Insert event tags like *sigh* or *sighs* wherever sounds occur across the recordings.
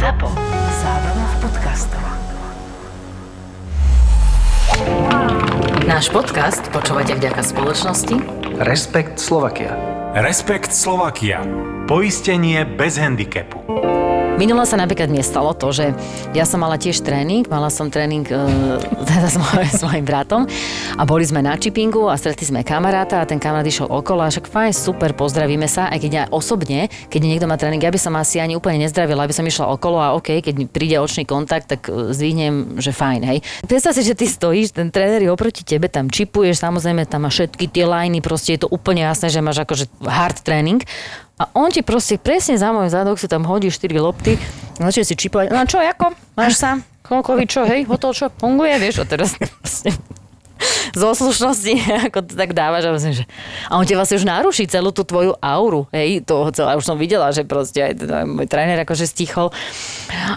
ZAPO. Zábrná v podcastov. Náš podcast počúvate vďaka spoločnosti Respekt Slovakia. Respekt Slovakia. Poistenie bez handicapu. Minule sa napríklad nestalo to, že ja som mala tiež tréning, mala som tréning e, *laughs* teda s, moj, s mojim bratom a boli sme na čipingu a stretli sme kamaráta a ten kamarát išiel okolo a však fajn, super, pozdravíme sa, aj keď ja osobne, keď niekto má tréning, ja by som asi ani úplne nezdravila, aby som išla okolo a OK, keď príde očný kontakt, tak e, zvihnem, že fajn, hej. Predstav si, že ty stojíš, ten tréner je oproti tebe, tam čipuješ, samozrejme tam má všetky tie lajny, proste je to úplne jasné, že máš akože hard tréning a on ti proste presne za môj zadok si tam hodí 4 lopty, začne si čipovať. No čo, ako? Máš sa? Koľko čo, hej? Hotel čo? Funguje, vieš? A teraz *laughs* proste z oslušnosti, ako to tak dávaš a myslím, že... A on ti vlastne už naruší celú tú tvoju auru, hej, toho celé. Už som videla, že proste aj teda môj tréner akože stichol.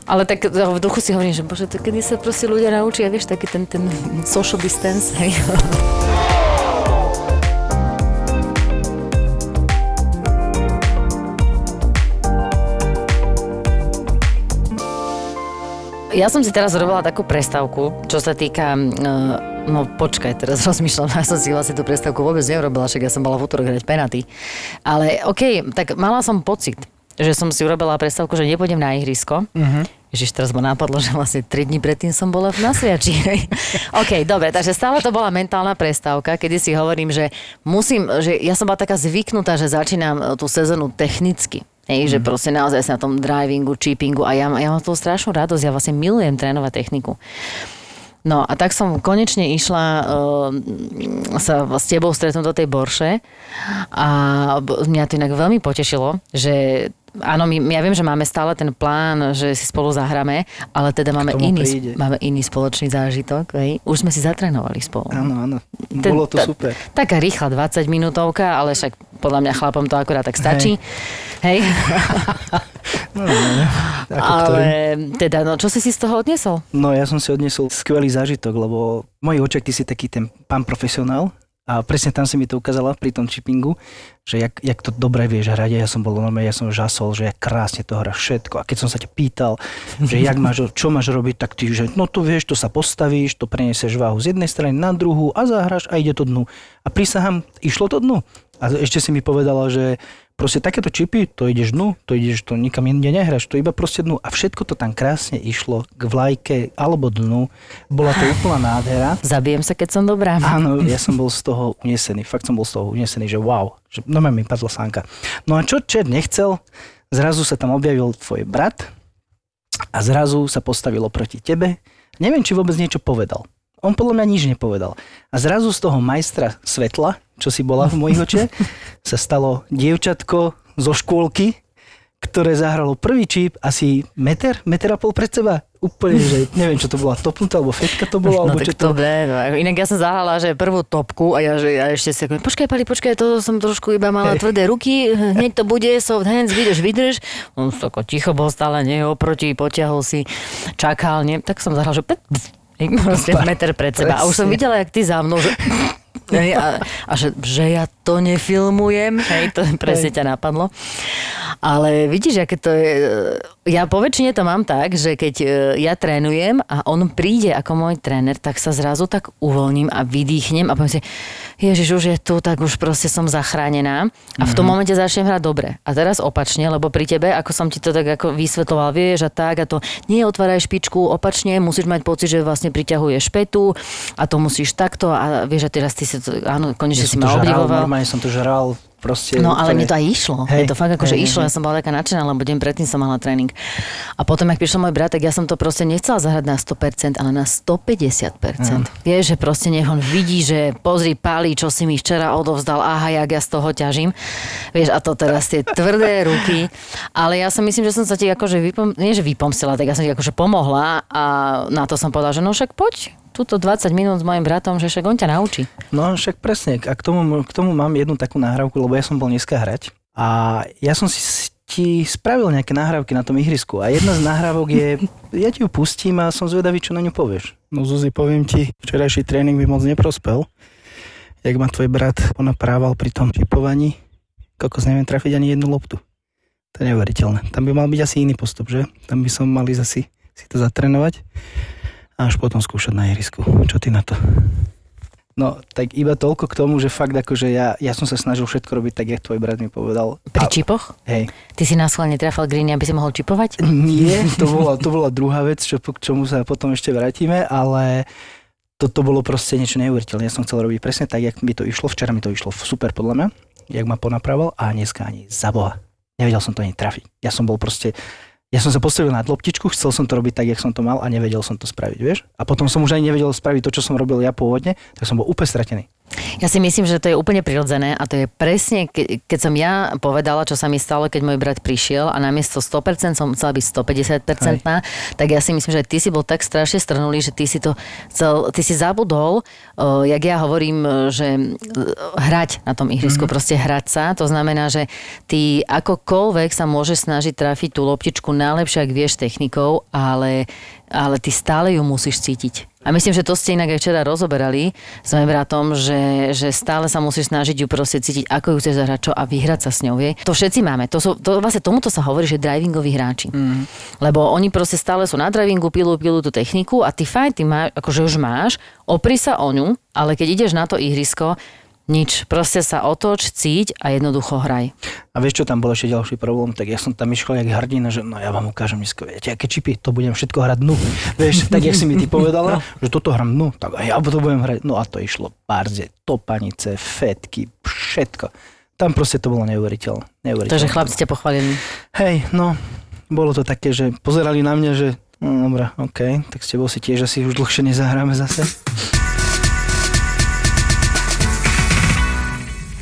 Ale tak v duchu si hovorím, že bože, to kedy sa proste ľudia naučia, vieš, taký ten, ten social distance, hej. *laughs* Ja som si teraz robila takú prestavku, čo sa týka... Uh, No počkaj, teraz *laughs* rozmýšľam, ja som si vlastne tú prestavku vôbec neurobila, však ja som bola v útorok hrať penalty. Ale OK, tak mala som pocit, že som si urobila predstavku, že nepôjdem na ihrisko. Uh-huh. Ježiš, teraz ma napadlo, že vlastne 3 dní predtým som bola v Nasviači. *laughs* OK, dobre, takže stále to bola mentálna prestávka, kedy si hovorím, že musím, že ja som bola taká zvyknutá, že začínam tú sezónu technicky. Hej, mm. že proste naozaj sa na tom drivingu, chippingu a ja, ja mám tú strašnú radosť, ja vlastne milujem trénovať techniku. No a tak som konečne išla uh, sa s tebou stretnúť do tej borše a mňa to inak veľmi potešilo, že Áno, my, ja viem, že máme stále ten plán, že si spolu zahráme, ale teda máme iný, máme iný spoločný zážitok. Hej? Už sme si zatrénovali spolu. Áno, áno. Bolo to super. Taká rýchla 20 minútovka, ale však podľa mňa chlapom to akurát tak stačí. Hej. Hej? *laughs* no, no, no. ale teda, no čo si si z toho odnesol? No ja som si odnesol skvelý zážitok, lebo v mojich očiach ty si taký ten pán profesionál, a presne tam si mi to ukázala pri tom chippingu, že jak, jak to dobre vieš hrať. Ja som bol normálne, ja som žasol, že jak krásne to hráš všetko. A keď som sa ťa pýtal, že jak máš, čo máš robiť, tak ty, že no to vieš, to sa postavíš, to preniesieš váhu z jednej strany na druhú a zahráš a ide to dnu. A prísahám, išlo to dnu. A ešte si mi povedala, že Proste takéto čipy, to ideš dnu, to ideš, to nikam inde nehráš, to iba proste dnu. A všetko to tam krásne išlo k vlajke alebo dnu. Bola to *sighs* úplná nádhera. Zabijem sa, keď som dobrá. Áno, *laughs* ja som bol z toho unesený. Fakt som bol z toho unesený, že wow. Že, no mi padla sánka. No a čo Čet nechcel, zrazu sa tam objavil tvoj brat a zrazu sa postavilo proti tebe. Neviem, či vôbec niečo povedal. On podľa mňa nič nepovedal. A zrazu z toho majstra svetla čo si bola v mojich očiach, *laughs* sa stalo dievčatko zo škôlky, ktoré zahralo prvý číp asi meter, meter a pol pred seba. Úplne, že neviem, čo to bola, topnutá, alebo fetka to bola, no, alebo čo to... Dobre, no, inak ja som zahrala, že prvú topku a ja, že ja ešte si ako, počkaj, Pali, počkaj, to som trošku iba mala tvrdé ruky, hneď to bude, soft hands, vydrž, vydrž. On ako ticho bol stále, nie, oproti, potiahol si, čakal, nie, tak som zahrala, že proste meter pred seba. A už som videla, jak ty za mnou, že Hej, a, a že, že ja to nefilmujem, hej, to presne ťa napadlo. Ale vidíš, aké to je... Ja po väčšine to mám tak, že keď e, ja trénujem a on príde ako môj tréner, tak sa zrazu tak uvoľním a vydýchnem a poviem si, Ježiš, už je tu, tak už proste som zachránená. A v tom mhm. momente začnem hrať dobre. A teraz opačne, lebo pri tebe, ako som ti to tak ako vysvetloval, vieš a tak, a to nie otváraj špičku, opačne, musíš mať pocit, že vlastne priťahuješ špetu a to musíš takto a vieš, a teraz ty si to, áno, konečne ja si ma obdivoval. Normálne som to žral proste... No ale mne to aj išlo. Hej, je to fakt ako, že išlo. Ja som bola taká nadšená, lebo deň predtým som mala tréning. A potom, ak prišiel môj brat, tak ja som to proste nechcela zahrať na 100%, ale na 150%. Mm. Vieš, že proste nech on vidí, že pozri, pálí, čo si mi včera odovzdal, aha, jak ja z toho ťažím. Vieš, a to teraz tie tvrdé *laughs* ruky. Ale ja si myslím, že som sa ti akože vypom... nie, že vypomstila, tak ja som ti akože pomohla a na to som povedala, že no však poď, túto 20 minút s mojim bratom, že však on ťa naučí. No však presne, a k tomu, k tomu mám jednu takú nahrávku, lebo ja som bol dneska hrať a ja som si ti spravil nejaké nahrávky na tom ihrisku a jedna z nahrávok je, *laughs* ja ti ju pustím a som zvedavý, čo na ňu povieš. No Zuzi, poviem ti, včerajší tréning by moc neprospel, jak ma tvoj brat ponaprával pri tom čipovaní, kokos neviem trafiť ani jednu loptu. To je neuveriteľné. Tam by mal byť asi iný postup, že? Tam by som mali zasi si to zatrénovať a až potom skúšať na ihrisku. Čo ty na to? No, tak iba toľko k tomu, že fakt akože ja, ja som sa snažil všetko robiť tak, jak tvoj brat mi povedal. Pri A- čipoch? Hej. Ty si nás schválne trafal greeny, aby si mohol čipovať? Nie, to bola, to bola druhá vec, čo, k čomu sa potom ešte vrátime, ale toto bolo proste niečo neuveriteľné. Ja som chcel robiť presne tak, jak mi to išlo. Včera mi to išlo super podľa mňa, jak ma ponapravoval a dneska ani za boha. Nevedel som to ani trafiť. Ja som bol proste, ja som sa postavil na loptičku, chcel som to robiť tak, jak som to mal a nevedel som to spraviť, vieš? A potom som už ani nevedel spraviť to, čo som robil ja pôvodne, tak som bol úplne stratený. Ja si myslím, že to je úplne prirodzené a to je presne, ke, keď som ja povedala, čo sa mi stalo, keď môj brat prišiel a namiesto 100% som chcela byť 150% tak ja si myslím, že ty si bol tak strašne strnulý, že ty si to chcel, ty si zabudol, uh, jak ja hovorím, že hrať na tom ihrisku, mm-hmm. proste hrať sa, to znamená, že ty akokoľvek sa môžeš snažiť trafiť tú loptičku najlepšie, ak vieš technikou, ale, ale ty stále ju musíš cítiť. A myslím, že to ste inak aj včera rozoberali s mojim bratom, že, že stále sa musíš snažiť ju proste cítiť, ako ju chceš zahrať čo a vyhrať sa s ňou. Vie? To všetci máme. To sú, to, vlastne tomuto sa hovorí, že drivingoví hráči. Mm. Lebo oni proste stále sú na drivingu, pilú, pilú tú techniku a ty fajn, ty máš, akože už máš, opri sa o ňu, ale keď ideš na to ihrisko, nič. Proste sa otoč, cíť a jednoducho hraj. A vieš, čo tam bol ešte ďalší problém? Tak ja som tam išiel jak hrdina, že no ja vám ukážem dneska, viete, aké čipy, to budem všetko hrať dnu. Vieš, *laughs* tak jak si mi ty povedala, že toto hram dnu, tak ja to budem hrať. No a to išlo barze, topanice, fetky, všetko. Tam proste to bolo neuveriteľné. neuveriteľné. Takže chlapci ťa pochválili. Hej, no, bolo to také, že pozerali na mňa, že no dobrá, OK, tak s tebou si tiež asi už dlhšie nezahráme zase. *laughs*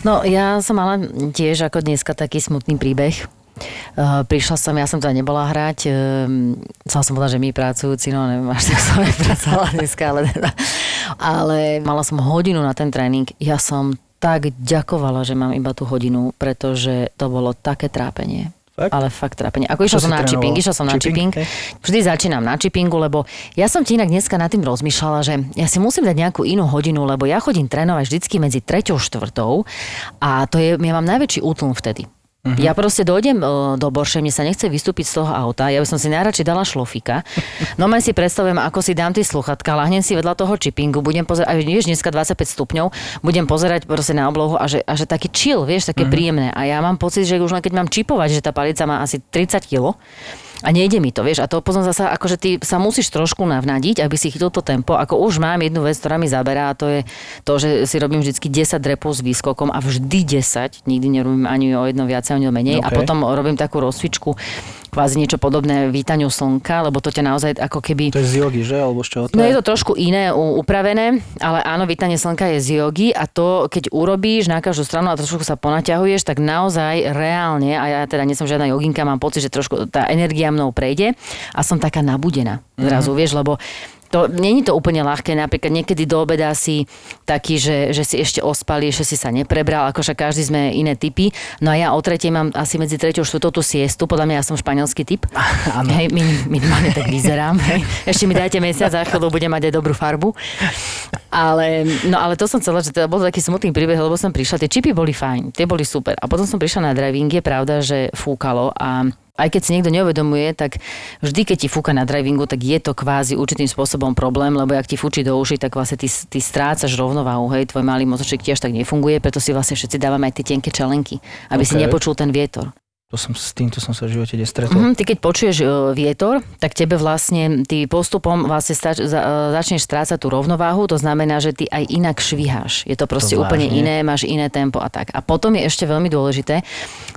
No ja som mala tiež ako dneska taký smutný príbeh. Uh, prišla som, ja som teda nebola hrať, uh, som povedať, že my pracujúci, no neviem, až tak som *laughs* nepracovala dneska, ale, teda, ale mala som hodinu na ten tréning. Ja som tak ďakovala, že mám iba tú hodinu, pretože to bolo také trápenie. Fakt? Ale fakt trápenie. Ako išla som na chipping, išla som na Chipping? Vždy začínam na chippingu, lebo ja som ti inak dneska nad tým rozmýšľala, že ja si musím dať nejakú inú hodinu, lebo ja chodím trénovať vždycky medzi treťou a štvrtou a to je, ja mám najväčší útlm vtedy. Uh-huh. Ja proste dojdem uh, do Borše, mne sa nechce vystúpiť z toho auta, ja by som si najradšej dala šlofika. *laughs* No ma si predstavujem, ako si dám tie sluchatka, lahnem si vedľa toho chippingu, budem pozerať, a vieš, dneska 25 stupňov, budem pozerať proste na oblohu a že, a že taký chill, vieš, také uh-huh. príjemné. A ja mám pocit, že už len keď mám čipovať, že tá palica má asi 30 kg, a nejde mi to, vieš, a to potom zasa, akože ty sa musíš trošku navnadiť, aby si chytil to tempo, ako už mám jednu vec, ktorá mi zaberá a to je to, že si robím vždy 10 repov s výskokom a vždy 10, nikdy nerobím ani o jedno viac, ani o menej. A OK. potom robím takú rozcvičku, kvázi niečo podobné vítaniu slnka, lebo to ťa naozaj ako keby... To je z jogy, že? Alebo čoho to No je to trošku iné upravené, ale áno, vítanie slnka je z jogy a to, keď urobíš na každú stranu a trošku sa ponaťahuješ, tak naozaj reálne, a ja teda nie som žiadna joginka, mám pocit, že trošku tá energia mnou prejde a som taká nabudená zrazu, vieš, lebo to, není to úplne ľahké, napríklad niekedy do obeda si taký, že, že si ešte ospali, že si sa neprebral, akože každý sme iné typy. No a ja o tretej mám asi medzi treťou a štvrtou tú siestu, podľa mňa ja som španielský typ. *laughs* Hej, min, minimálne tak vyzerám. Hej. *laughs* Ešte mi dajte mesiac, za chvíľu budem mať aj dobrú farbu. Ale, no ale to som chcela, že to bol taký smutný príbeh, lebo som prišla, tie čipy boli fajn, tie boli super. A potom som prišla na driving, je pravda, že fúkalo a aj keď si niekto neuvedomuje, tak vždy, keď ti fúka na drivingu, tak je to kvázi určitým spôsobom problém, lebo ak ti fúči do uši, tak vlastne ty, ty strácaš rovnováhu, hej, tvoj malý mozoček tiež tak nefunguje, preto si vlastne všetci dávame aj tie tenké čelenky, aby si Ok. nepočul ten vietor. To som, s týmto som sa v živote nestretol. Mm, ty keď počuješ e, vietor, tak tebe vlastne, ty postupom vlastne stač, za, e, začneš strácať tú rovnováhu, to znamená, že ty aj inak šviháš. Je to proste To úplne vážne? iné, máš iné tempo a tak. A potom je ešte veľmi dôležité,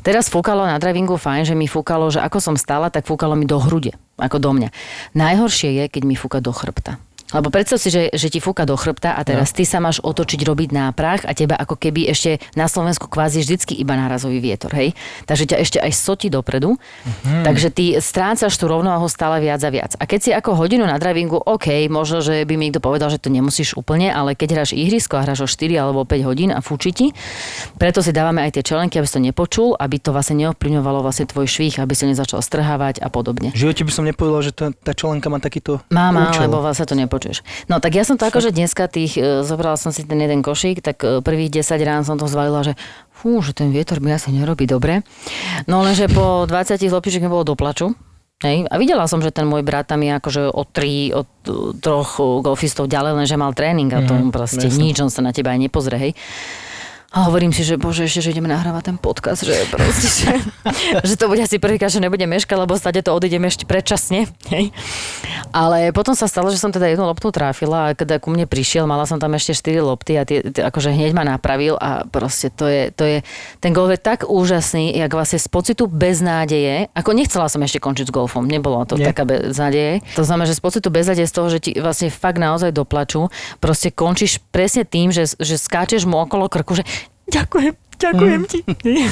teraz fúkalo na drivingu fajn, že mi fúkalo, že ako som stala, tak fúkalo mi do hrude, ako do mňa. Najhoršie je, keď mi fúka do chrbta. Lebo predstav si, že, že ti fúka do chrbta a teraz No. ty sa máš otočiť robiť náprach a teba ako keby ešte na Slovensku kvázi vždycky iba nárazový vietor, hej? Takže ťa ešte aj sotí dopredu. Mhm. Takže ty strácaš tú rovnováhu stále viac a viac. A keď si ako hodinu na drivingu, OK, možno, že by mi niekto povedal, že to nemusíš úplne, ale keď hráš ihrisko a hráš o 4 alebo 5 hodín a fúči ti, preto si dávame aj tie čelenky, aby si to nepočul, aby to vlastne neovplyvňovalo vlastne tvoj švih, aby si nezačal strhávať a podobne. V živote by som nepovedal, že tá, tá čelenka má takýto Má, má, lebo vlastne to nepočuješ. No tak ja som to akože dneska tých, e, zobrala som si ten jeden košík, tak e, prvých 10 rán som to zvalila, že fú, že ten vietor mi asi nerobí dobre. No lenže po 20 loptiček mi bolo do plaču. Hej. A videla som, že ten môj brat tam je akože od tri, od troch golfistov ďalej, lenže mal tréning a to proste jasné. nič, on sa na teba aj nepozrie, hej. A hovorím si, že bože, ešte, že ideme nahrávať ten podcast, že proste, že, *laughs* že to bude asi prvýkrát, že nebudem meškať, lebo stade to odídeme ešte predčasne. Hej. Ale potom sa stalo, že som teda jednu loptu tráfila a keď ku mne prišiel, mala som tam ešte 4 lopty a tie, tie, akože hneď ma napravil a proste to je, to je, ten golf je tak úžasný, jak vlastne z pocitu beznádeje, ako nechcela som ešte končiť s golfom, nebolo to Nie. taká beznádeje. To znamená, že z pocitu beznádeje z toho, že ti vlastne fakt naozaj doplačú, proste končíš presne tým, že, že skáčeš mu okolo krku, že ďakujem, ďakujem ti.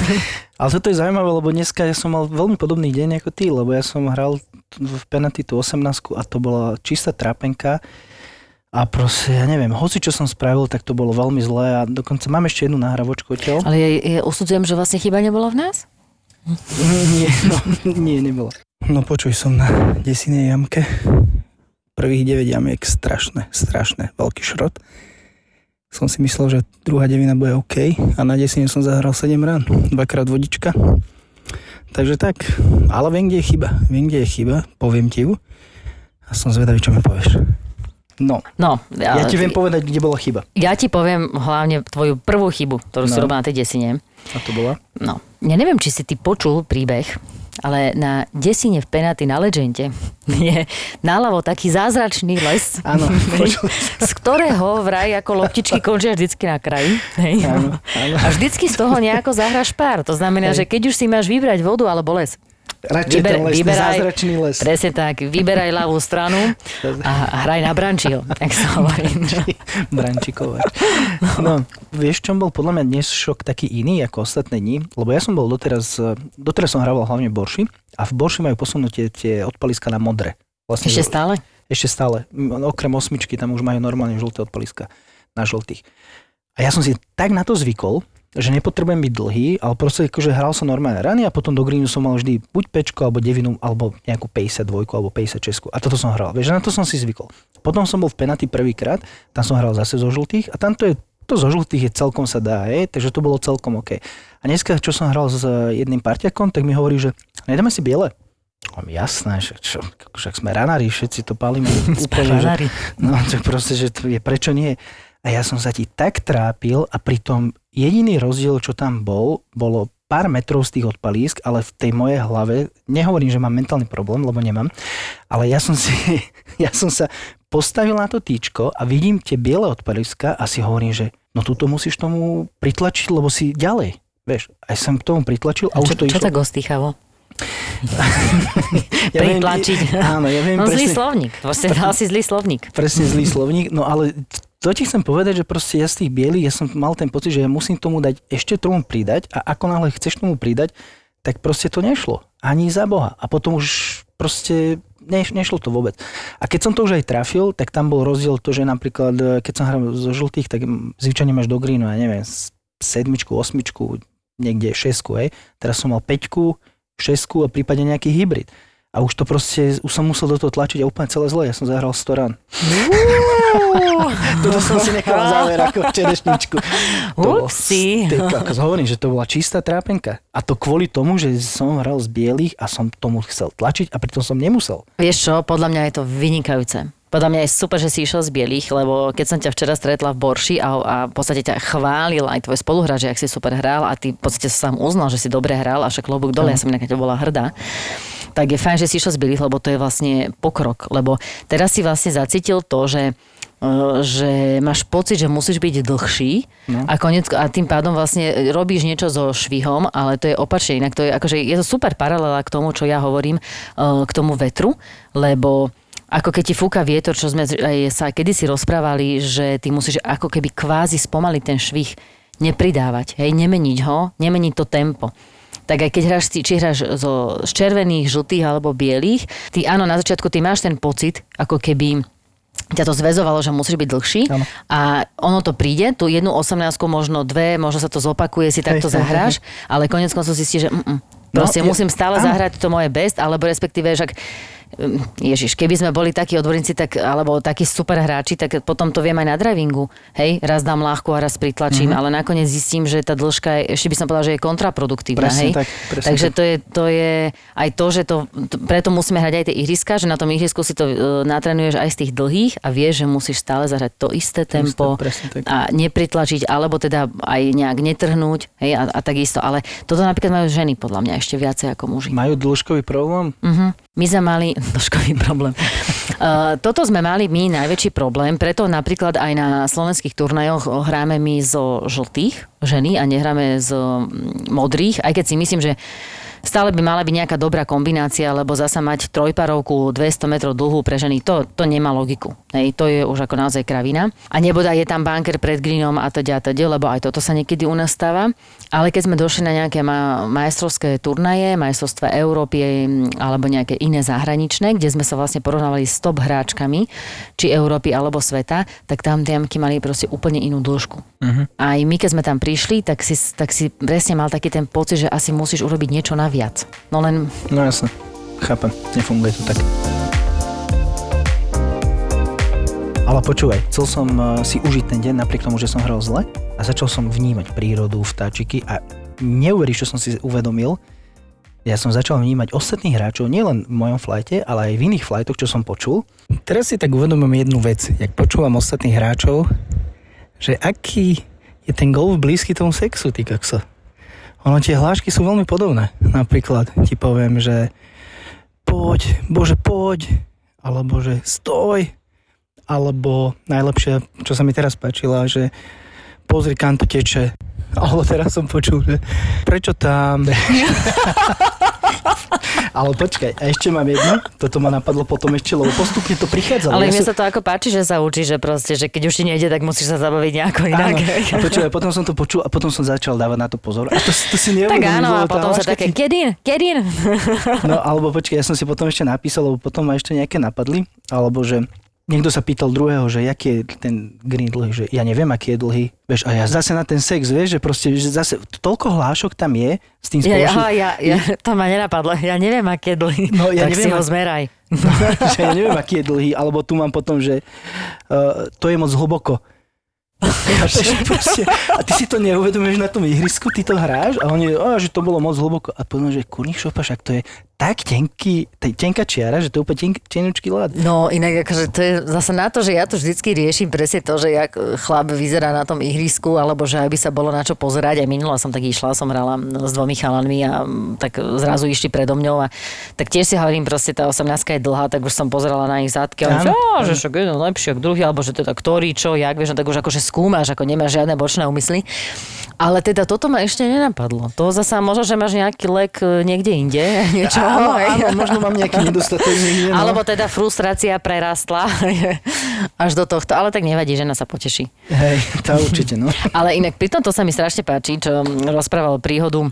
*laughs* Ale toto je zaujímavé, lebo dneska ja som mal veľmi podobný deň ako ty, lebo ja som hral v penalty tú 18 a to bola čistá trápenka a proste, ja neviem, hoci čo som spravil, tak to bolo veľmi zlé a dokonca mám ešte jednu nahravočku odtiaľ. Ale ja, ja usudzujem, že vlastne chyba nebola v nás? *laughs* Nie, no, nie, nebolo. No počuj, som na desinej jamke. Prvých 9 jamiek strašné, strašné, veľký šrot. Som si myslel, že druhá devina bude OK a na desine som zahral 7 rán, dvakrát vodička. Takže tak, ale viem, kde je chyba. Viem, kde je chyba, poviem ti ju a som zvedavý, čo mi povieš. No, No, ja ti viem povedať, kde bola chyba. Ja ti poviem hlavne tvoju prvú chybu, ktorú si No. robila na tej desine. A to bola? No, ja neviem, či si ty počul príbeh, ale na desine v penáty na Legende *laughs* je náľavo taký zázračný les, *laughs* hej, počul *laughs* z ktorého vraj ako loptičky končia vždycky na kraji. Hej. Áno, áno. A vždycky z toho nejako zahraš pár. To znamená, že keď už si máš vybrať vodu alebo les, Radšej ten les, ten zázračný les. Presne tak, vyberaj ľavú stranu a, a hraj na brančio, *laughs* tak sa hovorí. Brančikovať. No, vieš, čom bol podľa mňa dnes šok taký iný ako ostatné dni? Lebo ja som bol doteraz, doteraz som hrával hlavne Borši a v Borši majú posunutie tie odpaliska na modré. Vlastne, Ešte stále? Ešte stále. Okrem osmičky tam už majú normálne žlté odpaliska na žltých. A ja som si tak na to zvykol, že nepotrebujem byť dlhý, ale proste akože hral som normálne rany a potom do greenu som mal vždy buď pečko, alebo devinu, alebo nejakú 52 alebo 56. A toto som hral. Vieš, na to som si zvykol. Potom som bol v penalty prvýkrát, tam som hral zase zo žltých a tam to je to zo žltých je celkom sa dá, je, takže to bolo celkom OK. A dneska, čo som hral s eh, jedným parťakom, tak mi hovorí, že nedáme si biele. My, jasné, že čo, však sme ranári, všetci to palíme *laughs* úplne, že. No, to proste, že to je, prečo nie? A ja som sa ti tak trápil a pritom jediný rozdiel, čo tam bol, bolo pár metrov z tých odpalísk, ale v tej mojej hlave, nehovorím, že mám mentálny problém, lebo nemám, ale ja som si, *laughs* ja som sa postavil na to týčko a vidím tie biele odpaliska a si hovorím, že no tuto musíš tomu pritlačiť, lebo si ďalej. Vieš, aj som k tomu pritlačil a, A už čo, to čo išlo. tak ostýchavo? *laughs* Ja viem- Pritlačiť. Áno, ja viem No zlý presne- slovník. Proste *laughs* dal si zlý slovník. presne zlý slovník, no ale to ti chcem povedať, že proste ja z tých bielých, ja som mal ten pocit, že ja musím tomu dať ešte tomu pridať a ako náhle chceš tomu pridať, tak proste to nešlo. Ani za Boha. A potom už proste ne, nešlo to vôbec. A keď som to už aj trafil, tak tam bol rozdiel to, že napríklad, e, keď som hral zo žltých, tak zvyčajne máš do greenu, ja neviem, sedmičku, osmičku, niekde šesku, hej. Teraz som mal peťku, šesku a prípadne nejaký hybrid. A už to proste, už som musel do toho tlačiť a úplne celé zle. Ja som zahral 100 rán. *laughs* Toto som si nechal na záver ako čerešničku. Upsi. Ako hovorím, že to bola čistá trápenka. A to kvôli tomu, že som hral z bielých a som tomu chcel tlačiť a pritom som nemusel. Vieš čo, podľa mňa je to vynikajúce. Podľa mňa je super, že si išiel z bielých, lebo keď som ťa včera stretla v Borši a, a v podstate ťa chválil aj tvoj spoluhráč, že ak si super hral a ty v podstate sa sám uznal, že si dobre hral a však klobúk dole, ja som inak bola hrdá tak je fajn, že si išiel z bielých, lebo to je vlastne pokrok. Lebo teraz si vlastne zacítil to, že e, že máš pocit, že musíš byť dlhší no. a, konec, a tým pádom vlastne robíš niečo so švihom, ale to je opačne. Inak to je, akože, je to super paralela k tomu, čo ja hovorím, e, k tomu vetru, lebo ako keď ti fúka vietor, čo sme aj sa kedysi rozprávali, že ty musíš ako keby kvázi spomaliť ten švih, nepridávať, hej, nemeniť ho, nemeniť to tempo tak aj keď hráš, či hráš zo, z červených, žltých alebo bielých, ty áno, na začiatku ty máš ten pocit, ako keby ťa to zväzovalo, že musíš byť dlhší Áno. a ono to príde, tú jednu 18 možno dve, možno sa to zopakuje, si takto hej, zahráš, ale konec koncov zistíš, že mm, Proste No, musím stále áno. zahrať to moje best, alebo respektíve, však um, Ježiš, keby sme boli takí odborníci, tak, alebo takí super hráči, tak potom to viem aj na drivingu. Hej, raz dám ľahku a raz pritlačím, Mhm. ale nakoniec zistím, že tá dĺžka, je, ešte by som povedala, že je kontraproduktívna. Presne hej? tak, presne Takže tak. to je, to je aj to, že to, to, preto musíme hrať aj tie ihriska, že na tom ihrisku si to uh, natrenuješ aj z tých dlhých a vieš, že musíš stále zahrať to isté tempo tak. a nepritlačiť, alebo teda aj nejak netrhnúť hej, a, a takisto. Ale toto napríklad majú ženy podľa mňa ešte viacej ako muži. Majú dĺžkový problém? Uh-huh. My sme mali *laughs* dĺžkový problém. Uh, *laughs* toto sme mali my najväčší problém, preto napríklad aj na slovenských turnajoch hráme my zo žltých ženy a nehráme z mm, modrých, aj keď si myslím, že stále by mala byť nejaká dobrá kombinácia, lebo zasa mať trojparovku 200 metrov dlhú pre ženy, to, to nemá logiku. Hej, to je už ako naozaj kravina. A neboda je tam banker pred greenom a teda a teda, lebo aj toto sa niekedy u nás stáva. Ale keď sme došli na nejaké ma- majstrovské turnaje, majstrovstva Európy alebo nejaké iné zahraničné, kde sme sa vlastne porovnávali s top hráčkami, či Európy alebo sveta, tak tam tie jamky mali proste úplne inú dĺžku. Uh-huh. Aj my, keď sme tam prišli, tak si, tak si presne mal taký ten pocit, že asi musíš urobiť niečo naviac. No len No jasne, chápem, nefunguje to tak. Ale počúvaj, chcel som eh, si užiť ten deň napriek tomu, že som hral zle a začal som vnímať prírodu, vtáčiky a neuveríš, čo som si uvedomil, ja som začal vnímať ostatných hráčov nielen v mojom flajte, ale aj v iných flajtoch, čo som počul. Teraz si tak uvedomím jednu vec, jak počúvam ostatných hráčov, že aký je ten golf blízky tomu sexu, ty kokso. Ono tie hlášky sú veľmi podobné. Napríklad ti poviem, že poď, bože poď, alebo že stoj, alebo najlepšie, čo sa mi teraz páčila, že pozri, kam to teče. *laughs* Alebo teraz som počul, že prečo tam... *laughs* *laughs* Ale počkaj, a ešte mám jedno, toto ma napadlo potom ešte, lebo postupne to prichádzalo. Ale Ja mne sa to ako páči, že sa učí, že proste, že keď už ti nejde, tak musíš sa zabaviť nejako inak. Áno, a počúvaj, potom som to počul a potom som začal dávať na to pozor. A to, to si Tak áno, a potom sa také, ti- get in, get in. No alebo počkaj, ja som si potom ešte napísal, lebo potom ma ešte nejaké napadli, alebo že niekto sa pýtal druhého, že aký je ten green dlhý, že ja neviem, aký je dlhý. Vieš, a ja zase na ten sex, vieš, že proste, že zase toľko hlášok tam je s tým Ja, spoločným. aha, ja, ja, to ma nenapadlo. Ja neviem, aký je dlhý. No, ja tak si neviem, ho ak- zmeraj. *laughs* že ja neviem, aký je dlhý, alebo tu mám potom, že uh, to je moc hlboko. *laughs* A, proste, a ty si to neuvedomuješ na tom ihrisku, ty to hráš a oni, a, že to bolo moc hlboko. A potom, že kurník šopa, však to je tak tenký, tenká čiara, že to je úplne tenk, tenučký ľad. No inak akože to je zase na to, že ja to vždycky riešim presne to, že jak chlap vyzerá na tom ihrisku, alebo že aby sa bolo na čo pozerať. Aj minula som tak išla, som hrala s dvomi chalanmi a mm, tak zrazu išli predo mňou a tak tiež si hovorím, proste tá 18 je dlhá, tak už som pozerala na ich zadky a hovorím, že, "Á, že však jeden lepší ako druhý, alebo že teda ktorý, čo, jak, vieš, no tak už akože skúmaš, ako nemáš žiadne bočné úmysly. Ale teda toto ma ešte nenapadlo. To zasa možno, že máš nejaký lek e, niekde inde, *laughs* niečo. Áno, áno, možno mám nejaký nedostatok niekde. No. Alebo teda frustrácia prerastla až do tohto. Ale tak nevadí, žena sa poteší. Hej, to určite, no. *laughs* Ale inak pri tomto sa mi strašne páči, čo rozprával príhodu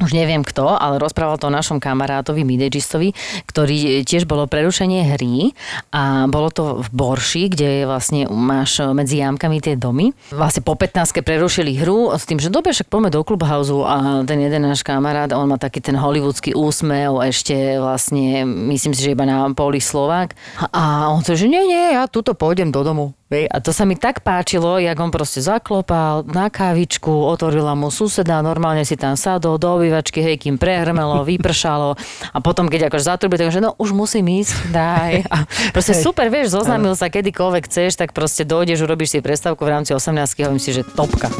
už neviem kto, ale rozprával to o našom kamarátovi, midežistovi, ktorý tiež bolo prerušenie hry a bolo to v Borši, kde vlastne máš medzi jámkami tie domy. Vlastne po 15 prerušili hru s tým, že dobre, však poďme do clubhouse a ten jeden náš kamarát, on má taký ten hollywoodský úsmev, ešte vlastne, myslím si, že iba na poli Slovák. A on to, že nie, nie, ja tuto pôjdem do domu. A to sa mi tak páčilo, jak on proste zaklopal na kávičku, otvorila mu suseda, normálne si tam sadol do obývačky, hej, kým prehrmelo, *laughs* vypršalo a potom, keď akože zatrubí, tak že no už musím ísť, daj. A proste *laughs* super, vieš, zoznámil sa kedykoľvek chceš, tak proste dojdeš, urobíš si prestávku v rámci 18 hovorím si, že topka.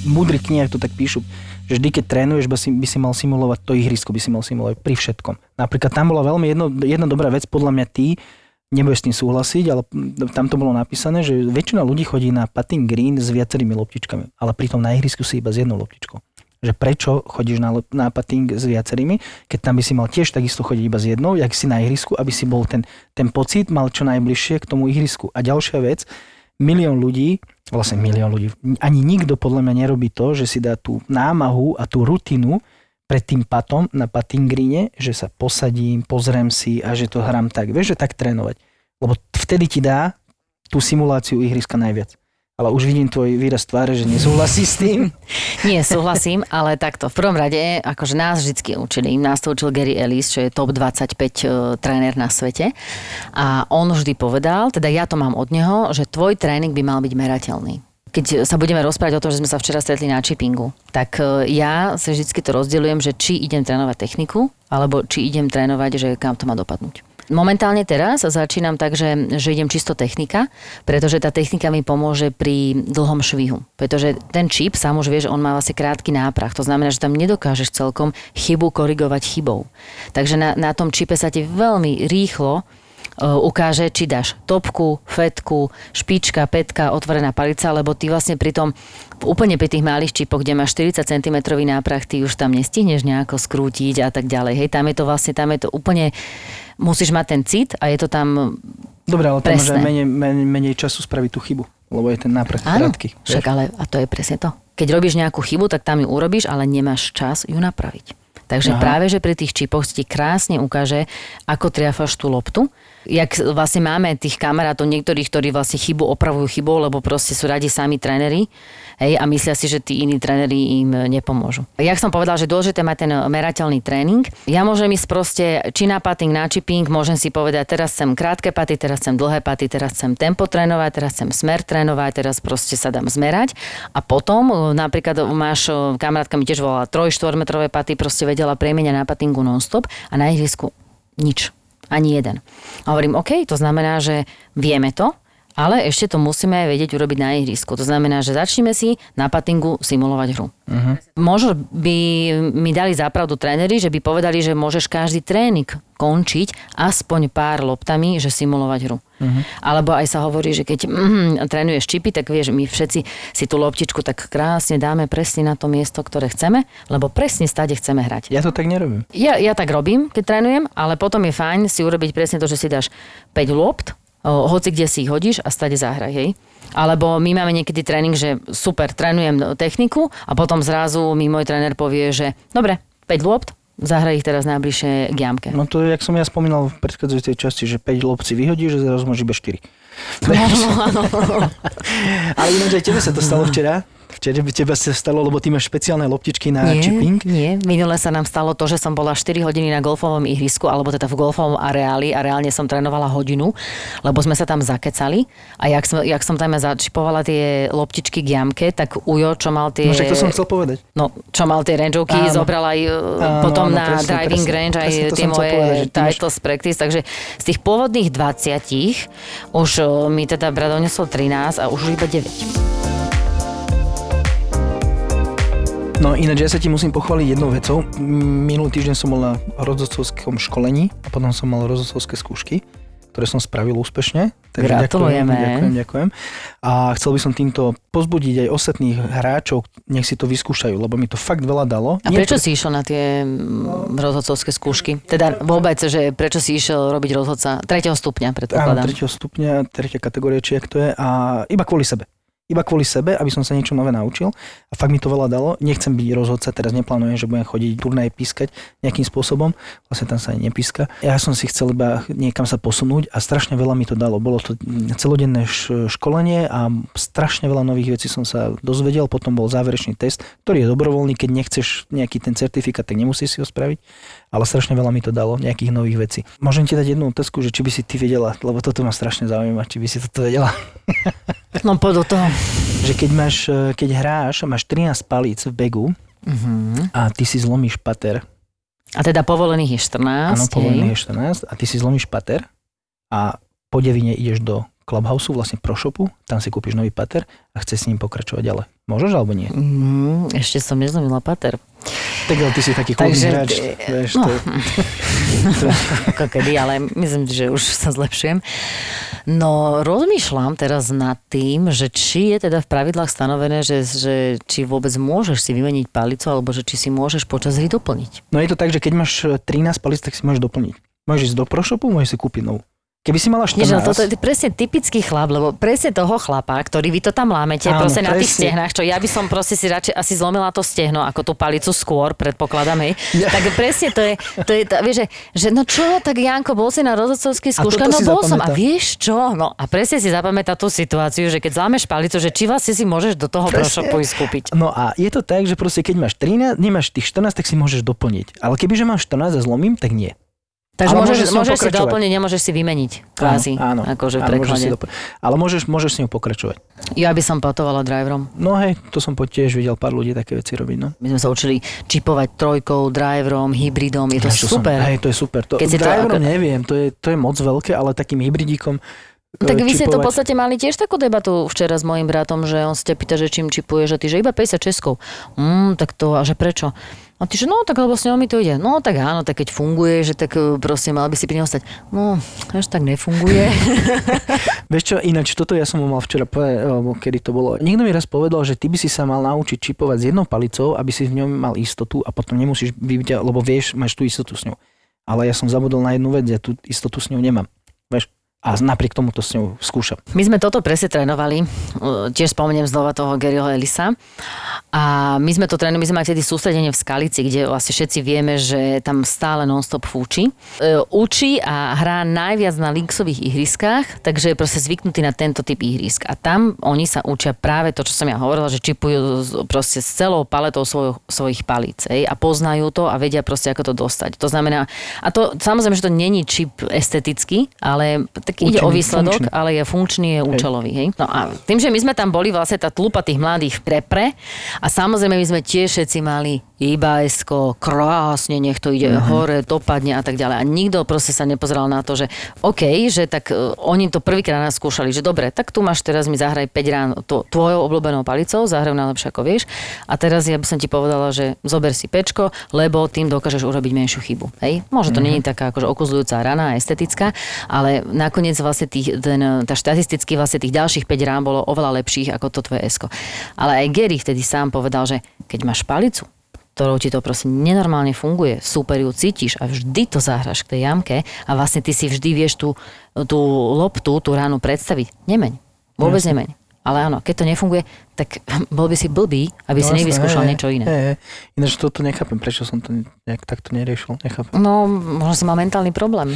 V múdrych knihách to tak píšu, že vždy, keď trénuješ, by si, by si mal simulovať to ihrisko, by si mal simulovať pri všetkom. Napríklad tam bola veľmi jedno, jedna dobrá vec, podľa mňa ty, nebudeš s tým súhlasiť, ale tam to bolo napísané, že väčšina ľudí chodí na putting green s viacerými loptičkami, ale pritom na ihrisku si iba s jednou loptičkou. Že prečo chodíš na, na putting s viacerými, keď tam by si mal tiež takisto chodiť iba s jednou, jak si na ihrisku, aby si bol ten, ten pocit mal čo najbližšie k tomu ihrisku. A ďalšia vec, milión ľudí, vlastne milión ľudí, ani nikto podľa mňa nerobí to, že si dá tú námahu a tú rutinu pred tým patom na pating greene, že sa posadím, pozriem si a že to hrám tak. Vieš, že tak trénovať. Lebo vtedy ti dá tú simuláciu ihriska najviac. Ale už vidím tvoj výraz tváre, že nesúhlasí s tým. *laughs* Nie, súhlasím, ale takto. V prvom rade, akože nás vždy učili, nás to učil Gary Ellis, čo je top 25 e, tréner na svete. A on vždy povedal, teda ja to mám od neho, že tvoj tréning by mal byť merateľný keď sa budeme rozprávať o tom, že sme sa včera stretli na chippingu, tak e, ja sa vždy to rozdeľujem, že či idem trénovať techniku, alebo či idem trénovať, že kam to má dopadnúť. Momentálne teraz začínam tak, že, že idem čisto technika, pretože tá technika mi pomôže pri dlhom švihu. Pretože ten čip, sám už vieš, on má vlastne krátky náprah. To znamená, že tam nedokážeš celkom chybu korigovať chybou. Takže na, na tom čipe sa ti veľmi rýchlo ukáže, či dáš topku, fetku, špička, petka, otvorená palica, lebo ty vlastne pri tom, úplne pri tých malých čipoch, kde máš 40 cm náprah, ty už tam nestihneš nejako skrútiť a tak ďalej. Hej, tam je to vlastne, tam je to úplne, musíš mať ten cit a je to tam Dobre, ale tam môže menej, menej, menej času spraviť tú chybu, lebo je ten náprah Áno, krátky. však ale, a to je presne to. Keď robíš nejakú chybu, tak tam ju urobíš, ale nemáš čas ju napraviť. Takže Aha. práve, že pri tých čipoch ti krásne ukáže, ako triafaš tú loptu. Jak vlastne máme tých kamarátov, niektorých, ktorí vlastne chybu opravujú chybou, lebo proste sú radi sami tréneri hej, a myslia si, že tí iní tréneri im nepomôžu. Jak som povedal, že dôležité mať ten merateľný tréning. Ja môžem ísť proste či na pating, na chipping, môžem si povedať, teraz chcem krátke paty, teraz chcem dlhé paty, teraz chcem tempo trénovať, teraz chcem smer trénovať, teraz proste sa dám zmerať. A potom e, napríklad máš, e, kamarátka mi tiež volala 3-4 metrové paty, proste vedela premieňať na patingu non-stop a na ihrisku nič. Ani jeden. A hovorím, OK, to znamená, že vieme to, ale ešte to musíme vedieť urobiť na ihrisku. To znamená, že začneme si na patingu simulovať hru. Uh-huh. Možno by mi dali zápravdu tréneri, že by povedali, že môžeš každý tréning končiť aspoň pár loptami, že simulovať hru. Uh-huh. Alebo aj sa hovorí, že keď mm, trénuješ čipy, tak vieš, my všetci si tú loptičku tak krásne dáme presne na to miesto, ktoré chceme, lebo presne stade chceme hrať. Ja to tak nerobím. Ja, ja tak robím, keď trénujem, ale potom je fajn si urobiť presne to, že si dáš 5 lopt, hoci kde si ich hodíš a stade zahraj, hej. Alebo my máme niekedy tréning, že super, trénujem techniku a potom zrazu mi môj tréner povie, že dobre, 5 lopt, zahraj ich teraz najbližšie k jamke. No to, jak som ja spomínal v predchádzajúcej časti, že 5 lobci vyhodíš, že zrazu môže iba 4. *laughs* Ale ináč aj tebe sa to stalo včera. Včera by teba sa stalo, lebo ty máš špeciálne loptičky na nie, chipping. nie, minule sa nám stalo to, že som bola 4 hodiny na golfovom ihrisku, alebo teda v golfovom areáli a reálne som trénovala hodinu, lebo sme sa tam zakecali a jak som, jak som tam začipovala tie loptičky k jamke, tak Ujo, čo mal tie... No však to som chcel povedať. No, čo mal tie rangeovky, Áno. zobral aj Áno, potom áno, na presne, driving presne. range aj Presne tie moje povedať, ty máš- practice, takže z tých pôvodných 20 už eh, mi teda brat donesol 13 a už iba 9. No ináč ja sa ti musím pochváliť jednou vecou. Minulý týždeň som bol na rozhodcovskom školení a potom som mal rozhodcovské skúšky, ktoré som spravil úspešne. Gratulujeme. Ďakujem, ďakujem. A chcel by som týmto pozbudiť aj ostatných hráčov, nech si to vyskúšajú, lebo mi to fakt veľa dalo. A prečo si išiel na tie mm, rozhodcovské skúšky? Teda vôbec, že prečo si išiel robiť rozhodca tretieho stupňa, Áno, predpokladám. tretieho stupňa, tretia kategória, či jak to je, a iba kvôli sebe. Iba kvôli sebe, aby som sa niečo nové naučil. A fakt mi to veľa dalo. Nechcem byť rozhodca, teraz neplánujem, že budem chodiť turnaje pískať nejakým spôsobom. Vlastne tam sa ani nepíska. Ja som si chcel iba niekam sa posunúť a strašne veľa mi to dalo. Bolo to celodenné školenie a strašne veľa nových vecí som sa dozvedel. Potom bol záverečný test, ktorý je dobrovoľný. Keď nechceš nejaký ten certifikát, tak nemusíš si ho spraviť. Ale strašne veľa mi to dalo, nejakých nových vecí. Môžem ti dať jednu otázku, že či by si ty vedela, lebo toto ma strašne zaujíma, či by si toto vedela. *laughs* No poď do toho. že keď, máš, e, keď hráš a máš 13 palíc v begu Mhm. a ty si zlomíš pater, A teda povolených je 14. áno, hej. povolený je 14, a ty si zlomíš pater a po devine ideš do Clubhouse, vlastne pro shopu, tam si kúpiš nový pater a chceš s ním pokračovať ďalej. Môžeš alebo nie? Mm, ešte som nezlomila pater. Tak ale ty si taký kľudný Takže hráč. ty- Vieš, no. to, *laughs* Ako kedy, ale myslím, že už sa zlepšujem. No, rozmýšľam teraz nad tým, že či je teda v pravidlách stanovené, že, že či vôbec môžeš si vymeniť palicu, alebo že či si môžeš počas hry doplniť. no je to tak, že keď máš 13 palíc, tak si môžeš doplniť. Môžeš ísť do pro shopu, môžeš si kúpiť novú. Keby si mala 14... Nie, že toto je presne typický chlap, lebo presne toho chlapa, ktorý vy to tam lámete, Áno, proste na tých presne. stehnách, čo ja by som proste si radšej asi zlomila to stehno, ako tú palicu skôr, predpokladám, hej. Tak presne to je, to je vieš, že, že no čo, tak Janko, bol si na rozhodcovských skúškach, no bol som. A zapamätá. vieš čo? No a presne si zapamätá tú situáciu, že keď zlámeš palicu, že či vlastne si môžeš do toho Presne. prošopu ísť kúpiť. No a je to tak, že proste keď máš 13, nemáš tých 14, tak si môžeš doplniť. Ale kebyže máš 14 a zlomím, tak nie. Takže Ale môžeš, môžeš môžeš si doplniť, nemôžeš si vymeniť. Kvázi, áno, akože v áno, môžeš si dopl- Ale môžeš, môžeš s ňou pokračovať. Ja by som patovala driverom. No hej, to som tiež videl pár ľudí také veci robiť. No. My sme sa učili čipovať trojkou, driverom, hybridom. Je to Ja, super. Som, hej, to je super. To, Keď to driverom ako- neviem, to je, to je moc veľké, ale takým hybridíkom Tak e, vy ste to v podstate mali tiež takú debatu včera s mojim bratom, že on ťa pýta, že čím čipuješ a ty, že iba 50 českou. Mm, tak to, a že prečo? A ty, že no, tak lebo s ňou mi to ide. No, tak áno, tak keď funguje, že tak e, proste mal by si pri ňom stať. No, až tak nefunguje. *laughs* Vieš čo, ináč, toto ja som mal včera alebo kedy to bolo. Niekto mi raz povedal, že ty by si sa mal naučiť čipovať s jednou palicou, aby si v ňom mal istotu a potom nemusíš byť, lebo vieš, máš tú istotu s ňou. Ale ja som zabudol na jednu vec, ja tú istotu s ňou nemám. Vieš? A napriek tomu to s ňou skúšam. My sme toto presne trénovali. Uh, Tiež spomeniem znova toho Garyho Elisa. A my sme to trénovali, my sme mali vtedy sústredenie v Skalici, kde vlastne všetci vieme, že tam stále non-stop fúči. E, Učí a hrá najviac na linksových ihriskách, takže je proste zvyknutý na tento typ ihrisk. A tam oni sa učia práve to, čo som ja hovorila, že čipujú proste s celou paletou svoj, svojich palíc. Ej, a poznajú to a vedia proste, ako to dostať. To znamená, a to samozrejme, že to není čip estetický, ale tak ide o výsledok, funkčný. ale je funkčný, je účelový. Hej? No a tým, že my sme tam boli vlastne tá tlupa tých mladých repre a samozrejme my sme tiež všetci mali iba esko, krásne, nech to ide Mhm. uh-huh. hore, dopadne a tak ďalej. A nikto proste sa nepozeral na to, že OK, že tak uh, oni to prvýkrát nás skúšali, že dobre, tak tu máš teraz mi zahraj 5 rán to, tvojou obľúbenou palicou, zahrajú najlepšie ako vieš. A teraz ja by som ti povedala, že zober si pečko, lebo tým dokážeš urobiť menšiu chybu. Hej? Môže to nie je taká akože okuzľujúca rana estetická, ale nakoniec vlastne tých, ten, tá štatisticky vlastne tých ďalších 5 rán bolo oveľa lepších ako to tvoje esko. Ale aj Gary vtedy sám povedal, že keď máš palicu, ktorou ti to proste nenormálne funguje, super ju cítiš a vždy to zahraš k tej jamke a vlastne ty si vždy vieš tú, tú loptu, tú ránu predstaviť. Nemeň. Vôbec Jasne. nemeň. Ale áno, keď to nefunguje, tak *laughs* bol by si blbý, aby si No, nevyskúšal jasné, hej, niečo iné. hej, hej. Ináč toto nechápem, prečo som to nejak takto neriešil. Nechápem. No, možno si mal mentálny problém.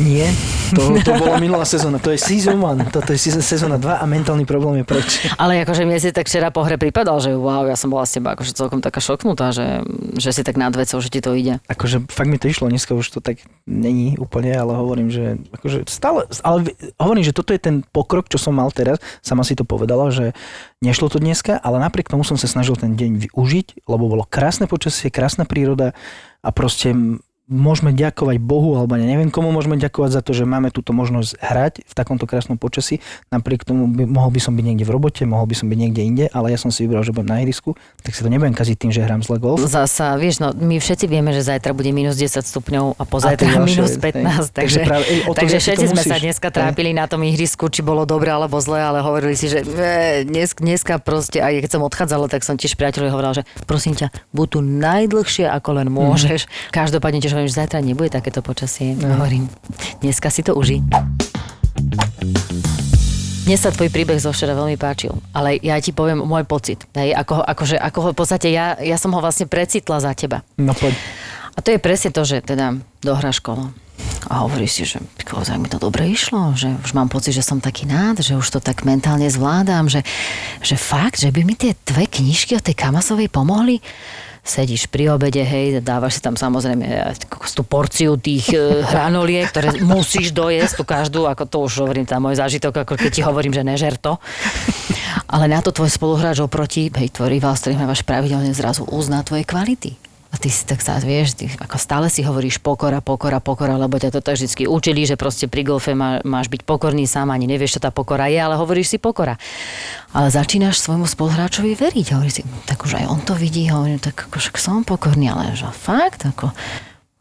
Nie, to, to bola minulá sezóna, to je season 1, toto je sezóna 2 a mentálny problém je preč. Ale akože mne si tak včera po hre pripadal, že wow, ja som bola z teba akože celkom taká šoknutá, že, že si tak nad vecou, že ti to ide. Akože fakt mi to išlo, dneska už to tak není úplne, ale hovorím, že akože stále, ale hovorím, že toto je ten pokrok, čo som mal teraz, sama si to povedala, že nešlo to dneska, ale napriek tomu som sa snažil ten deň využiť, lebo bolo krásne počasie, krásna príroda a proste môžeme ďakovať Bohu, alebo ja neviem komu môžeme ďakovať za to, že máme túto možnosť hrať v takomto krásnom počasí. Napriek tomu by, mohol by som byť niekde v robote, mohol by som byť niekde inde, ale ja som si vybral, že budem na ihrisku, tak si to nebudem kaziť tým, že hrám zle golf. Zasa, vieš, no, my všetci vieme, že zajtra bude minus 10 stupňov a A pozajtra ďalšia minus vec, hej. 15, Takže takže, práve, to takže všetci sme sa dneska hej. trápili na tom ihrisku, či bolo dobre alebo zle, ale hovorili si, že dnes, dneska proste, aj keď som odchádzala, tak som tiež priateľovi hovorila, že prosím ťa, buď tu najdlhšie ako len môžeš. Každopádne tiež hovorím, že zajtra nebude takéto počasie. Hovorím, dneska si to uži. Mne sa tvoj príbeh zo včera veľmi páčil, ale ja ti poviem môj pocit. Hej, ako, akože, ako ho v podstate ja, ja som ho vlastne precitla za teba. No poď. A to je presne to, že teda dohráš kolo. A hovoríš si, že kozak mi to dobre išlo, že už mám pocit, že som taký nád, že už to tak mentálne zvládam, že, že fakt, že by mi tie dve knižky od tej Kamasovej pomohli. Sedíš pri obede, hej, dávaš si tam samozrejme kokos tú porciu tých e, *laughs* hranoliek, ktoré musíš dojesť, tú každú, ako to už hovorím, tam môj zážitok, ako keď ti hovorím, že nežer to. Ale na to tvoj spoluhráč oproti, hej, tvoj rival, s ktorým máš pravidelne zrazu uzná tvoje kvality. A ty si tak sa, vieš, ty ako stále si hovoríš pokora, pokora, pokora, lebo ťa to tak vždy učili, že proste pri golfe má, máš byť pokorný sám, ani nevieš, čo tá pokora je, ale hovoríš si pokora. Ale začínaš svojmu spoluhráčovi veriť. Hovoríš si, tak už aj on to vidí, hovorím, tak ako som pokorný, ale že fakt, ako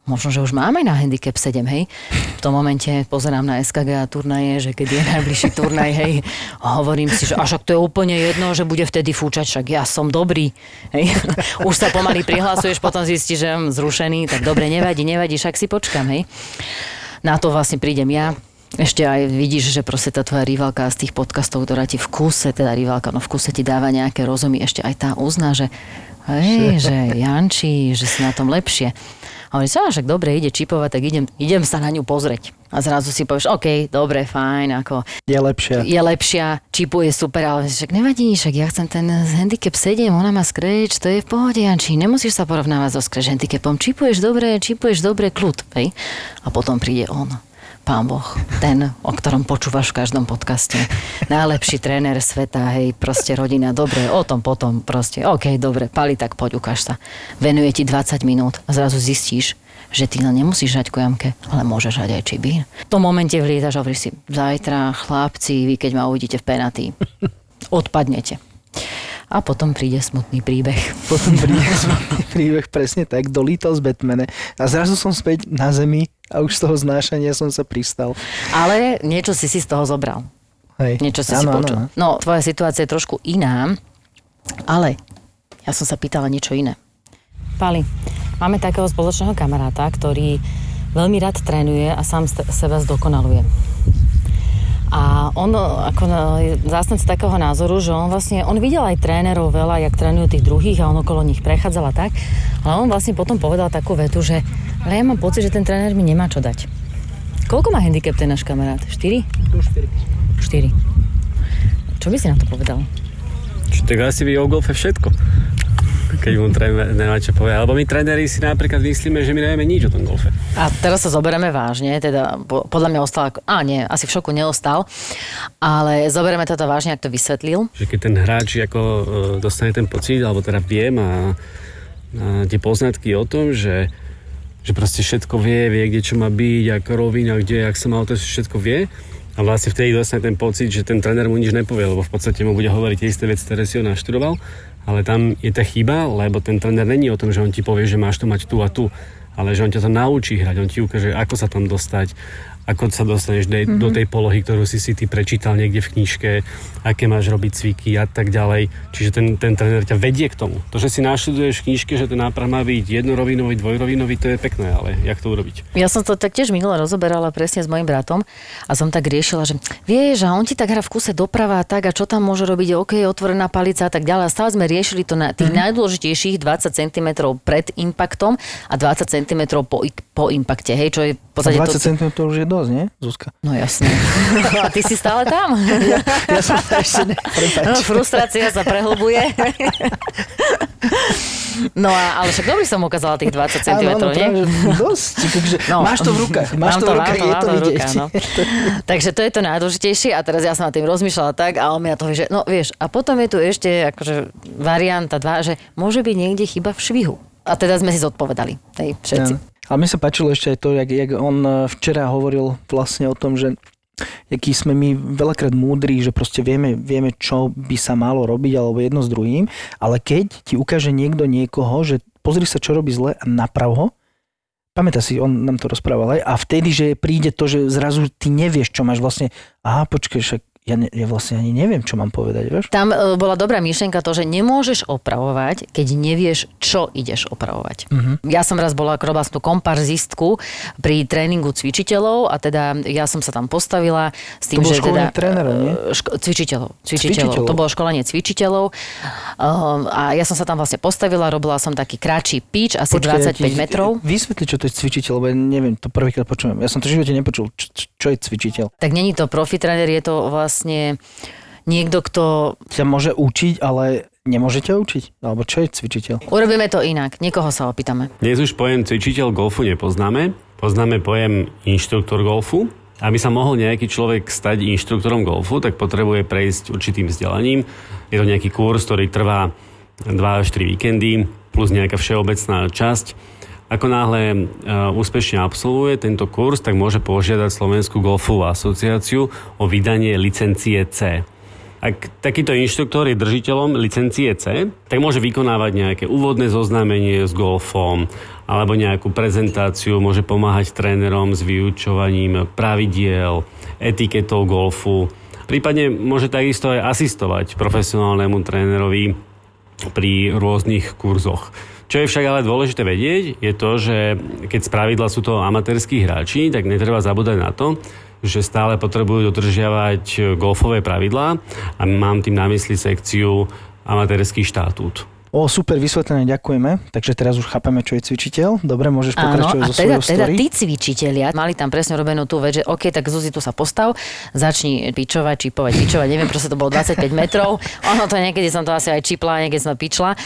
Možno, že už máme na handicap 7, hej. V tom momente pozerám na SKG a turnaje, že keď je najbližší turnaj, hej, a hovorím si, že až ak to je úplne jedno, že bude vtedy fúčať, však ja som dobrý, hej. *laughs* Už sa pomaly prihlasuješ, potom zistíš, že som zrušený, tak dobre, nevadí, nevadí, však si počkam, hej. Na to vlastne prídem ja, Ešte aj vidíš, že proste tá tvoja rivalka z tých podcastov, ktorá ti v kuse, teda rivalka, no v kuse ti dáva nejaké rozumy, ešte aj tá uzná, že hej, *laughs* že Janči, že si na tom lepšie. A hovorí, že však dobre, ide čipovať, tak idem, idem sa na ňu pozrieť. A zrazu si povieš, OK, dobre, fajn, ako Je lepšia. je lepšia, čipuje super, ale však nevadí, však ja chcem ten handicap 7, ona má scratch, to je v pohode, Janči, nemusíš sa porovnávať so scratch handicapom, čipuješ dobre, čipuješ dobre, kľud, hej? A potom príde on, pán Boh, ten, o ktorom počúvaš v každom podcaste. Najlepší tréner sveta, hej, proste rodina, dobre, o tom potom, proste, OK, dobre, pali, tak poď, ukáž sa. Venuje ti 20 minút a zrazu zistíš, že ty nemusíš žať kojamke, ale môžeš žať aj čibín. V tom momente vlietaš a hovoríš si, zajtra, chlapci, vy keď ma uvidíte v penatí, odpadnete. A potom príde smutný príbeh. Potom príde smutný príbeh presne tak, dolítal z Batmane a zrazu som späť na zemi a už z toho znášania som sa pristal. Ale niečo si si z toho zobral. Hej. Niečo si si Áno, áno, počul. No, tvoja situácia je trošku iná, ale ja som sa pýtala niečo iné. Pali, máme takého spoločného kamaráta, ktorý veľmi rád trénuje a sám ste- seba zdokonaluje. A on ako zástanca takého názoru, že on vlastne, on videl aj trénerov veľa, jak trénujú tých druhých a on okolo nich prechádzal a tak, ale on vlastne potom povedal takú vetu, že ale ja mám pocit, že ten tréner mi nemá čo dať. Koľko má handicap ten náš kamarát? 4? 4. Čo by si na to povedal? Či tak asi vie o golfe všetko. Keď mu tréner nemá čo povedať. My tréneri si napríklad myslíme, že my nevieme nič o tom golfe. A teraz sa zoberieme vážne, teda po- podľa mňa ostal, a nie, asi v šoku neostal, ale zoberieme toto vážne, ak to vysvetlil. Že keď ten hráč ako e, dostane ten pocit, alebo teda vie, má, má tie poznatky o tom, že, že proste všetko vie, vie, kde čo má byť, ako rovina, kde, ak sa má to všetko vie. A vlastne vtedy dostane ten pocit, že ten tréner mu nič nepovie, lebo v podstate mu bude hovoriť tie isté veci, ktoré si on naštudoval, ale tam je tá chyba, lebo ten tréner není o tom, že on ti povie, že máš to mať tu a tu, ale že on ťa to naučí hrať, on ti ukáže, ako sa tam dostať, ako sa dostaneš do, mm-hmm. do tej polohy, ktorú si si ty prečítal niekde v knižke, aké máš robiť cviky a tak ďalej. Čiže ten, ten tréner ťa vedie k tomu. To, že si naštuduješ v knižke, že ten náprav má byť jednorovinový, dvojrovinový, to je pekné, ale jak to urobiť? Ja som to tak tiež minule rozoberala presne s mojim bratom a som tak riešila, že vieš, a on ti tak hrá v kuse doprava a tak a čo tam môže robiť, OK, otvorená palica a tak ďalej. A stále sme riešili to na tých mm-hmm. najdôležitejších 20 cm pred impaktom a 20 cm po, po impakte, hej, čo je v podstate 20 to... cm už je dosť, nie, Zuzka? No jasne. A ty si stále tam. *laughs* Ja som sa ešte ne... No, frustrácia sa prehlbuje. No a, ale však dobrý som ukázala tých 20 cm, Áno, nie? dosť. Takže No. máš to v rukách, máš Mám to v rukách, mám je mám to v vidieť. rukách, no. *laughs* Takže to je to najdôležitejšie a teraz ja som nad tým rozmýšľala tak a on mi na to že no vieš, a potom je tu ešte akože varianta 2, že môže byť niekde chyba v švihu. A teda sme si zodpovedali, tej všetci. Áno. Ale mne sa páčilo ešte aj to, jak, jak on eh, včera hovoril vlastne o tom, že jaký sme my veľakrát múdri, že proste vieme, vieme, čo by sa malo robiť, alebo jedno s druhým, ale keď ti ukáže niekto niekoho, že pozri sa, čo robí zle a naprav ho, pamätá si, on nám to rozprával aj, a vtedy, že príde to, že zrazu ty nevieš, čo máš vlastne, aha, počkaj, však ja, ne, ja vlastne ani neviem, čo mám povedať, vieš? Tam e, bola dobrá myšlienka to, že nemôžeš opravovať, keď nevieš, čo ideš opravovať. Mhm. Ja som raz bola, tú komparzistku pri tréningu cvičiteľov a teda ja som sa tam postavila s tým, To že teda... trénerov, nie? e, Ško- cvičiteľov, cvičiteľov. Cvičiteľov. To bolo školenie cvičiteľov um, a ja som sa tam vlastne postavila, robila som taký kratší pitch, asi Počkaj, ja 25 ti- metrov. Vysvetli, čo to je cvičiteľ, lebo ja neviem, to prvýkrát počujem. Ja som to v živote nepočul. Čo, čo je cvičiteľ? Tak není to profi tréner, je to vlastne niekto, kto Ťa môže učiť, ale nemôže ťa učiť? Alebo čo je cvičiteľ? Urobíme to inak, niekoho sa opýtame. Dnes už pojem cvičiteľ golfu nepoznáme, poznáme pojem inštruktor golfu. Aby sa mohol nejaký človek stať inštruktorom golfu, tak potrebuje prejsť určitým vzdelaním. Je to nejaký kurz, ktorý trvá 2 až 3 víkendy, plus nejaká všeobecná časť. Ako náhle e, úspešne absolvuje tento kurz, tak môže požiadať Slovenskú golfovú asociáciu o vydanie licencie C. Ak takýto inštruktor je držiteľom licencie C, tak môže vykonávať nejaké úvodné zoznámenie s golfom alebo nejakú prezentáciu, môže pomáhať trénerom s vyučovaním pravidiel, etiketou golfu. Prípadne môže takisto aj asistovať profesionálnemu trénerovi pri rôznych kurzoch. Čo je však ale dôležité vedieť, je to, že keď z pravidla sú to amatérskí hráči, tak netreba zabúdať na to, že stále potrebujú dodržiavať golfové pravidlá a mám tým na mysli sekciu amatérský štatút. O, super vysvetlené, ďakujeme. Takže teraz už chápeme, čo je cvičiteľ. Dobre, môžeš Áno, pokračovať a so teda, teda story. tí cvičitelia mali tam presne robenú tú vec, že OK, tak Zuzi tu sa postav, začni pičovať, čipovať, pičovať, neviem, proste to bolo 25 metrov. Ono to niekedy som to asi aj čipla, niekedy som pičla,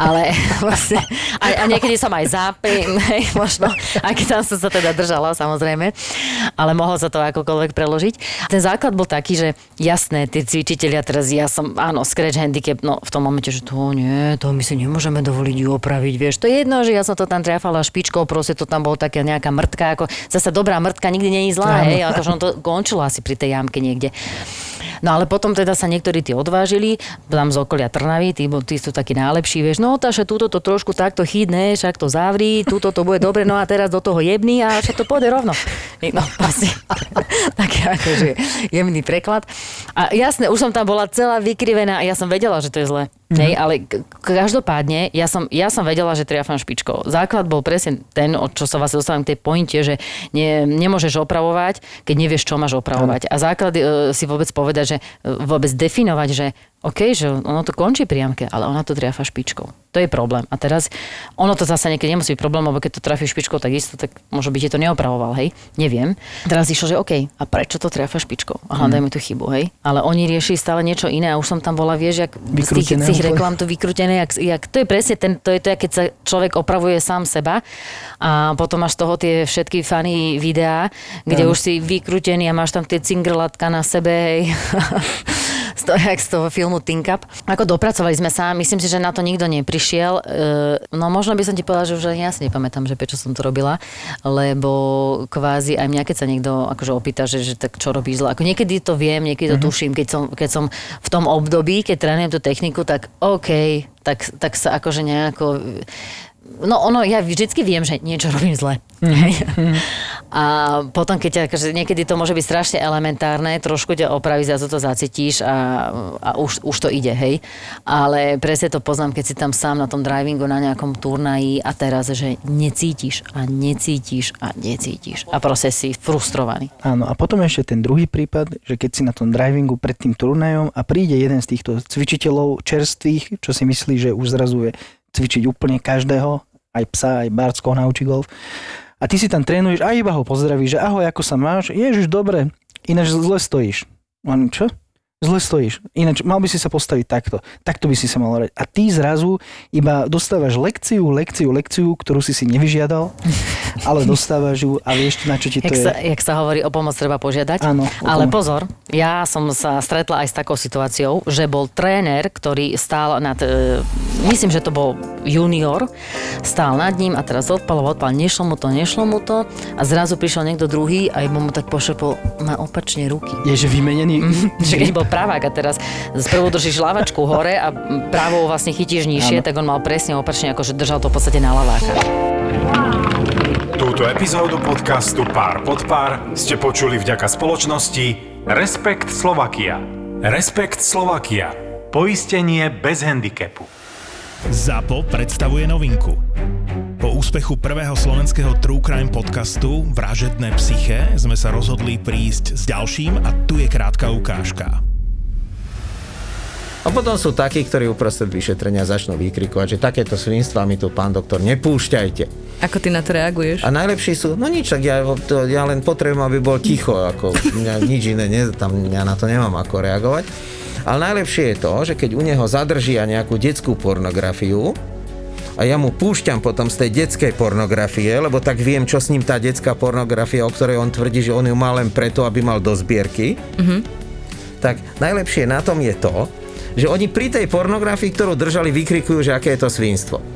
ale *laughs* vlastne, a, a niekedy som aj zápim, *laughs* hej, možno, aj keď tam som sa teda držala, samozrejme, ale mohlo sa to akokoľvek preložiť. Ten základ bol taký, že jasné, tí cvičitelia teraz, ja som, áno, scratch handicap, no v tom momente, že to nie, to my si nemôžeme dovoliť ju opraviť, vieš. To je jedno, že ja som to tam triafala špičkou, proste to tam bolo také nejaká mrtka, ako zase dobrá mrtka nikdy je zlá, hej, akože on to končilo asi pri tej jamke niekde. No ale potom teda sa niektorí tí odvážili, tam z okolia Trnavy, tí, tí sú takí najlepší, vieš, no taše túto to trošku takto chytne, však to zavrí, túto to bude dobre, no a teraz do toho jebný a však to pôjde rovno. No vlastne, *laughs* taký akože jemný preklad. A jasné, už som tam bola celá vykrivená a ja som vedela, že to je zle. Mm-hmm. Hej, ale každopádne, ja som, ja som vedela, že triafam špičkou. Základ bol presne ten, od čo sa vás dostávam k tej pointe, že ne, nemôžeš opravovať, keď nevieš, čo máš opravovať. A základ e, si vôbec povedať, že e, vôbec definovať, že OK, že ono to končí pri jamke, ale ona to triafa špičkou. To je problém. A teraz ono to zase niekedy nemusí byť problém, lebo keď to trafí špičkou, tak isto, tak možno by ti to neopravoval, hej? Neviem. Teraz išlo, že OK, a prečo to triafa špičkou? A hľadajme tú chybu, hej? Ale oni riešili stále niečo iné a už som tam bola, vieš, jak z tých, z tých reklám to vykrútené, jak, jak, to je presne ten, to je to, keď sa človek opravuje sám seba a potom máš z toho tie všetky funny videá, kde už si vykrútený a máš tam tie cingrlatka na sebe, hej. *laughs* z toho, jak z toho filmu Think Up. Ako dopracovali sme sa, myslím si, že na to nikto neprišiel. E, No možno by som ti povedala, že už ja si nepamätám, že prečo som to robila, lebo kvázi aj mňa, keď sa niekto akože opýta, že, že tak čo robíš zle. Ako niekedy to viem, niekedy to tuším, keď som, keď som v tom období, keď trénujem tú techniku, tak OK, tak, tak sa akože nejako No ono, ja vždycky viem, že niečo robím zle. *laughs* A potom, keď akože niekedy to môže byť strašne elementárne, trošku ťa opraví, za to zacítiš a, a už, už to ide, hej. Ale presne to poznám, keď si tam sám na tom drivingu na nejakom turnaji a teraz, že necítiš a necítiš a necítiš. A proste si frustrovaný. Áno, a potom ešte ten druhý prípad, že keď si na tom drivingu pred tým turnajom a príde jeden z týchto cvičiteľov čerstvých, čo si myslí, že už zrazu je cvičiť úplne každého, aj psa, aj barcko naučí golf. A ty si tam trénuješ a iba ho pozdravíš, že ahoj, ako sa máš? Ježiš, dobre, ináč zle stojíš. On, čo? Zle stojíš. Ináč mal by si sa postaviť takto. Takto by si sa mal hrať. A ty zrazu iba dostávaš lekciu, lekciu, lekciu, ktorú si si nevyžiadal, *laughs* ale dostávaš ju a vieš, na čo ti to Jak je. sa, jak sa hovorí, o pomoc treba požiadať. Áno, Ale pomoc. pozor, ja som sa stretla aj s takou situáciou, že bol tréner, ktorý stál nad, e, myslím, že to bol junior, stál nad ním a teraz odpal, odpal, nešlo mu to, nešlo mu to a zrazu prišiel niekto druhý a mu tak pošepol, má opačne ruky. Je, že vymenený Že keď bol pravák a teraz sprvu držíš lavačku hore a pravou vlastne chytíš nižšie, Áno. tak on mal presne opačne, akože držal to v podstate na laváka. Túto epizódu podcastu Pár pod pár ste počuli vďaka spoločnosti Respekt Slovakia. Respekt Slovakia. Poistenie bez handicapu. ZAPO predstavuje novinku. Po úspechu prvého slovenského True Crime podcastu Vražedné psyché sme sa rozhodli prísť s ďalším a tu je krátka ukážka. A potom sú takí, ktorí uprostred vyšetrenia začnú vykrikovať, že takéto svinstva mi tu, pán doktor, nepúšťajte. Ako ty na to reaguješ? A najlepší sú, no nič, tak ja, to, ja len potrebujem, aby bol ticho, ako mňa, nič iné, ne, tam, ja na to nemám ako reagovať. Ale najlepšie je to, že keď u neho zadržia nejakú detskú pornografiu, a ja mu púšťam potom z tej detskej pornografie, lebo tak viem, čo s ním tá detská pornografia, o ktorej on tvrdí, že on ju má len preto, aby mal do zbierky, Mhm. tak najlepšie na tom je to, že oni pri tej pornografii, ktorú držali, vykrikujú, že aké je to svinstvo.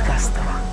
Подкастова.